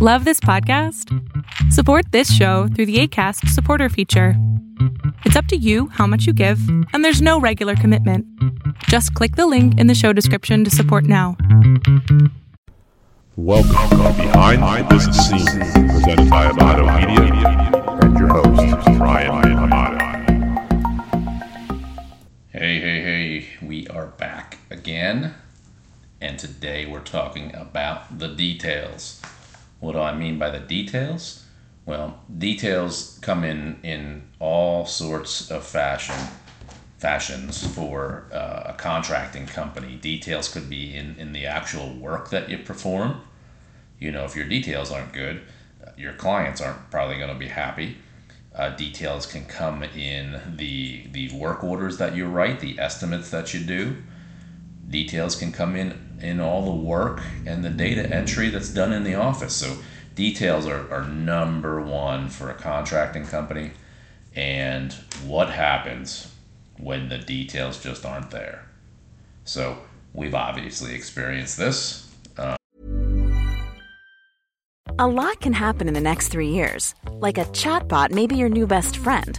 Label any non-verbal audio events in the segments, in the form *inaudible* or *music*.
Love this podcast? Support this show through the ACAST supporter feature. It's up to you how much you give, and there's no regular commitment. Just click the link in the show description to support now. Welcome to Behind the Scene, presented by Amato Media, and your host, Ryan Amato. Hey, hey, hey, we are back again, and today we're talking about the details. What do I mean by the details? Well, details come in in all sorts of fashion fashions for uh, a contracting company. Details could be in, in the actual work that you perform. You know, if your details aren't good, your clients aren't probably going to be happy. Uh, details can come in the the work orders that you write, the estimates that you do. Details can come in in all the work and the data entry that's done in the office. So details are, are number one for a contracting company. And what happens when the details just aren't there? So we've obviously experienced this. A lot can happen in the next three years. Like a chatbot may be your new best friend.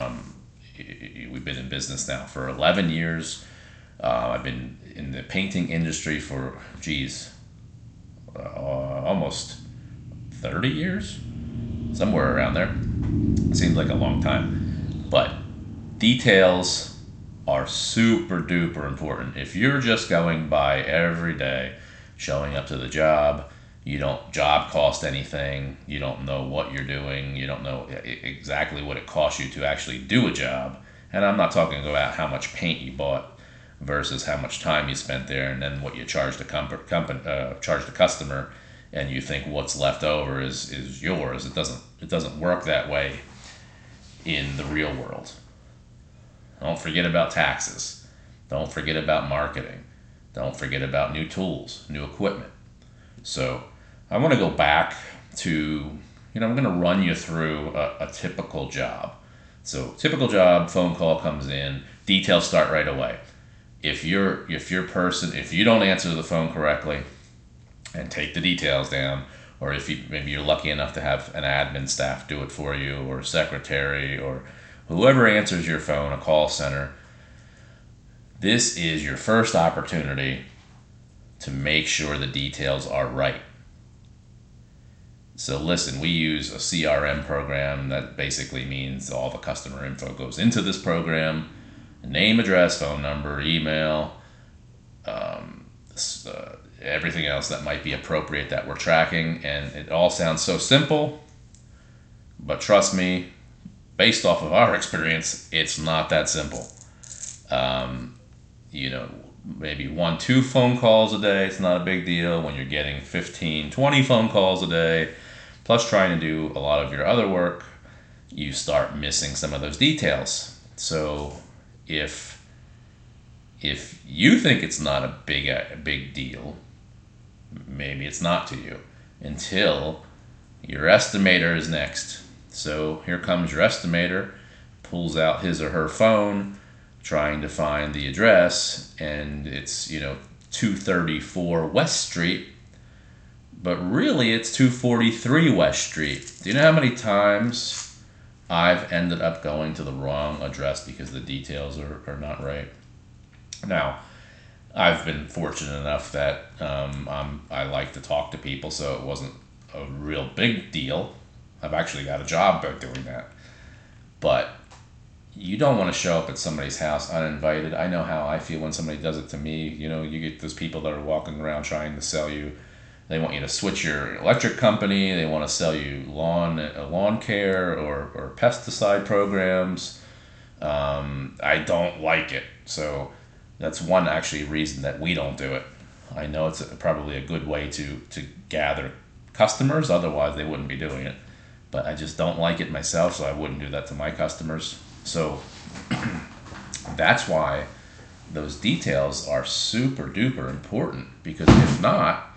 Um, we've been in business now for 11 years. Uh, I've been in the painting industry for, geez, uh, almost 30 years, somewhere around there. Seems like a long time. But details are super duper important. If you're just going by every day, showing up to the job, you don't job cost anything, you don't know what you're doing, you don't know exactly what it costs you to actually do a job. And I'm not talking about how much paint you bought versus how much time you spent there and then what you charge the comp- company uh, charge the customer and you think what's left over is is yours. It doesn't it doesn't work that way in the real world. Don't forget about taxes. Don't forget about marketing. Don't forget about new tools new equipment. So i want to go back to you know i'm going to run you through a, a typical job. So typical job phone call comes in details start right away. If you're if your person if you don't answer the phone correctly and take the details down or if you maybe you're lucky enough to have an admin staff do it for you or secretary or whoever answers your phone a call center this is your first opportunity to make sure the details are right so listen we use a crm program that basically means all the customer info goes into this program name, address, phone number, email, um, uh, everything else that might be appropriate that we're tracking. And it all sounds so simple, but trust me, based off of our *laughs* experience, it's not that simple. Um, you know, maybe one, two phone calls a day, it's not a big deal. When you're getting 15, 20 phone calls a day, plus trying to do a lot of your other work, you start missing some of those details. So if if you think it's not a big a big deal, maybe it's not to you until your estimator is next. So here comes your estimator, pulls out his or her phone, trying to find the address, and it's you know 234 West Street, but really it's 243 West Street. Do you know how many times I've ended up going to the wrong address because the details are, are not right. Now, I've been fortunate enough that um, I'm, I like to talk to people, so it wasn't a real big deal. I've actually got a job about doing that. But you don't want to show up at somebody's house uninvited. I know how I feel when somebody does it to me. You know, you get those people that are walking around trying to sell you. They want you to switch your electric company. They want to sell you lawn uh, lawn care or, or pesticide programs. Um, I don't like it. So that's one actually reason that we don't do it. I know it's a, probably a good way to to gather customers. Otherwise, they wouldn't be doing it. But I just don't like it myself, so I wouldn't do that to my customers. So *clears throat* that's why those details are super duper important because if not,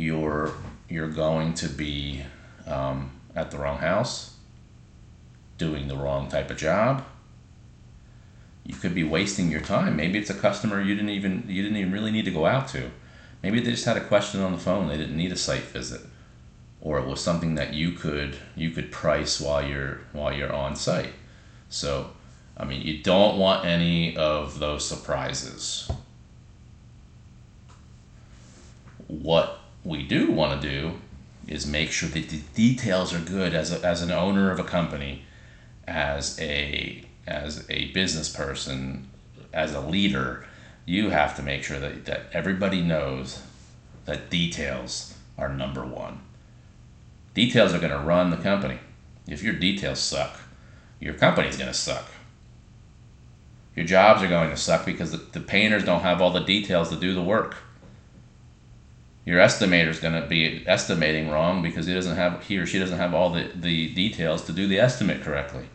you're you're going to be um, at the wrong house, doing the wrong type of job. You could be wasting your time. Maybe it's a customer you didn't even you didn't even really need to go out to. Maybe they just had a question on the phone. They didn't need a site visit, or it was something that you could you could price while you're while you're on site. So, I mean, you don't want any of those surprises. What we do want to do is make sure that the details are good as, a, as an owner of a company, as a as a business person, as a leader, you have to make sure that, that everybody knows that details are number one. Details are going to run the company. If your details suck, your company's going to suck. Your jobs are going to suck because the, the painters don't have all the details to do the work. Your estimator is going to be estimating wrong because he doesn't have he or she doesn't have all the, the details to do the estimate correctly.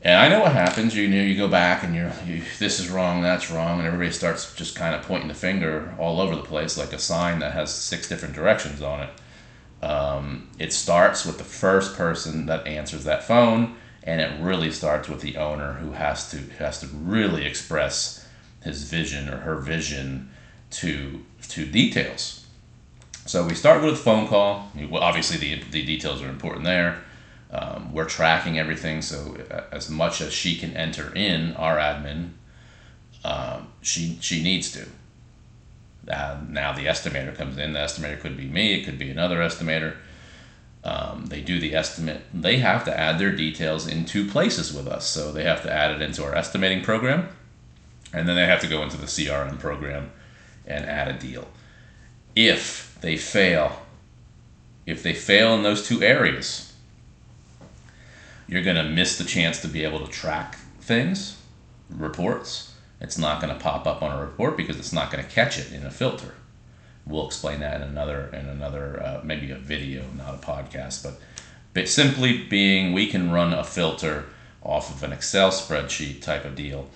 And I know what happens. You know, you go back and you're, you, this is wrong, that's wrong, and everybody starts just kind of pointing the finger all over the place like a sign that has six different directions on it. Um, it starts with the first person that answers that phone, and it really starts with the owner who has to has to really express his vision or her vision to to details. So we start with a phone call. Well, obviously, the, the details are important there. Um, we're tracking everything, so uh, as much as she can enter in, our admin, um, she she needs to. Uh, now the estimator comes in. The estimator could be me. It could be another estimator. Um, they do the estimate. They have to add their details in two places with us. So they have to add it into our estimating program, and then they have to go into the CRM program and add a deal. If they fail, if they fail in those two areas, you're going to miss the chance to be able to track things, reports it's not going to pop up on a report because it's not going to catch it in a filter. We'll explain that in another in another uh, maybe a video, not a podcast, but but simply being we can run a filter off of an Excel spreadsheet type of deal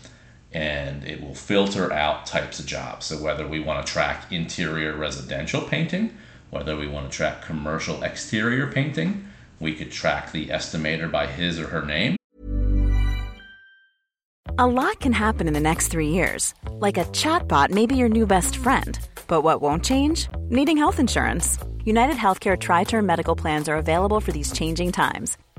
and it will filter out types of jobs. So whether we want to track interior residential painting, whether we want to track commercial exterior painting, we could track the estimator by his or her name a lot can happen in the next three years. Like a chatbot may be your new best friend. But what won't change? Needing health insurance. United Healthcare Tri Term Medical Plans are available for these changing times.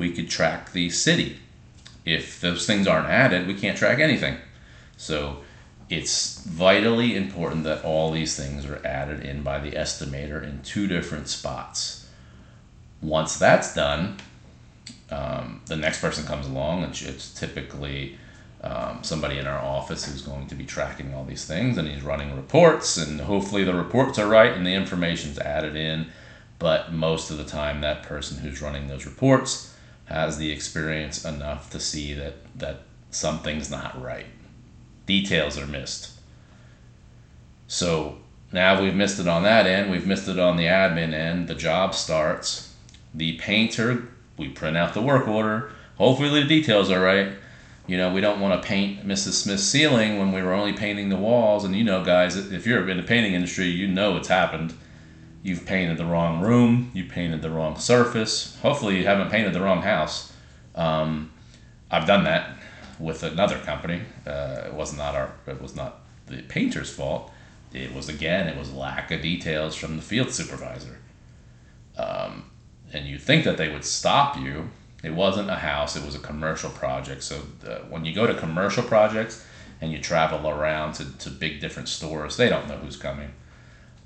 We could track the city. If those things aren't added, we can't track anything. So it's vitally important that all these things are added in by the estimator in two different spots. Once that's done, um, the next person comes along, and it's typically um, somebody in our office who's going to be tracking all these things, and he's running reports, and hopefully the reports are right and the information's added in. But most of the time, that person who's running those reports has the experience enough to see that that something's not right. Details are missed. So now we've missed it on that end, we've missed it on the admin end. The job starts. The painter we print out the work order. Hopefully the details are right. You know, we don't want to paint Mrs. Smith's ceiling when we were only painting the walls. And you know, guys, if you're in the painting industry, you know it's happened. You've painted the wrong room, you painted the wrong surface. Hopefully, you haven't painted the wrong house. Um, I've done that with another company. Uh, it was not our, it was not the painter's fault. It was again, it was lack of details from the field supervisor. Um, and you think that they would stop you. It wasn't a house, it was a commercial project. So uh, when you go to commercial projects and you travel around to, to big different stores, they don't know who's coming.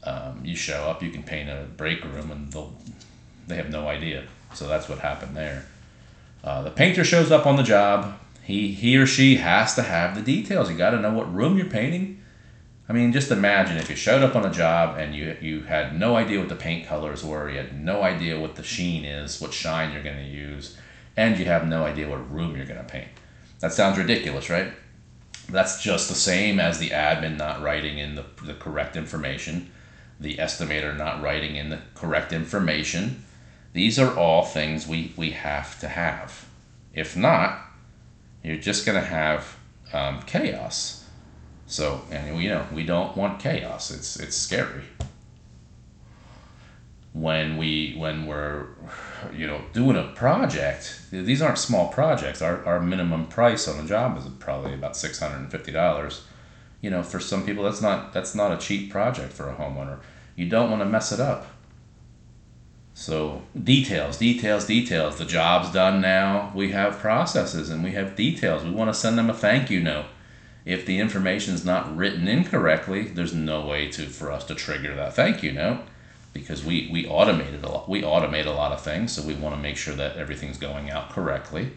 Um, you show up, you can paint a break room, and they'll, they have no idea. So that's what happened there. Uh, the painter shows up on the job. He, he or she has to have the details. You got to know what room you're painting I mean, just imagine if you showed up on a job and you you had no idea what the paint colors were, you had no idea what the sheen is, what shine you're going to use, and you have no idea what room you're going to paint. That sounds ridiculous, right? That's just the same as the admin not writing in the, the correct information, the estimator not writing in the correct information. These are all things we, we have to have. If not, you're just going to have um, chaos so, and you know, we don't want chaos. It's it's scary. When we when we're you know doing a project, these aren't small projects. Our our minimum price on a job is probably about six hundred and fifty dollars. You know, for some people, that's not that's not a cheap project for a homeowner. You don't want to mess it up. So details, details, details. The job's done now. We have processes and we have details. We want to send them a thank you note if the information is not written incorrectly, there's no way to for us to trigger that thank you note because we we automated a lot. We automate a lot of things, so we want to make sure that everything's going out correctly.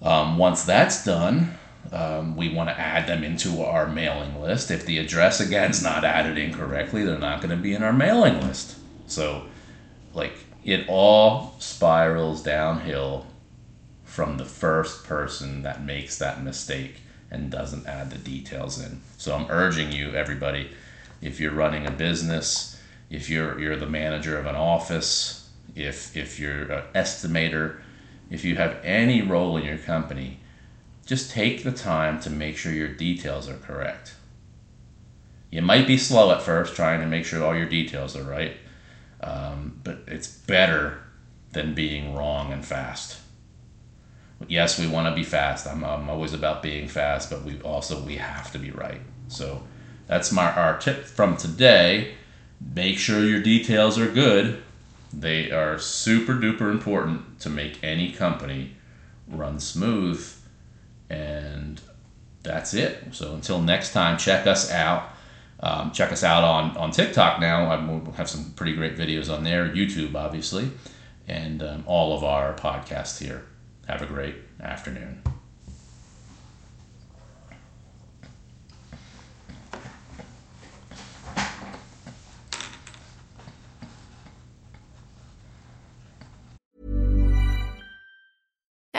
Um, once that's done, um, we want to add them into our mailing list. If the address again is not added incorrectly, they're not going to be in our mailing list. So, like it all spirals downhill from the first person that makes that mistake and doesn't add the details in. So I'm urging you, everybody, if you're running a business, if you're you're the manager of an office, if if you're an estimator, if you have any role in your company, just take the time to make sure your details are correct. You might be slow at first trying to make sure all your details are right, um, but it's better than being wrong and fast yes, we want to be fast. I'm, I'm always about being fast, but we also we have to be right. So that's my our tip from today. Make sure your details are good. They are super duper important to make any company run smooth. And that's it. So until next time, check us out. Um, check us out on, on TikTok now. I will have some pretty great videos on there, YouTube, obviously, and um, all of our podcasts here. Have a great afternoon.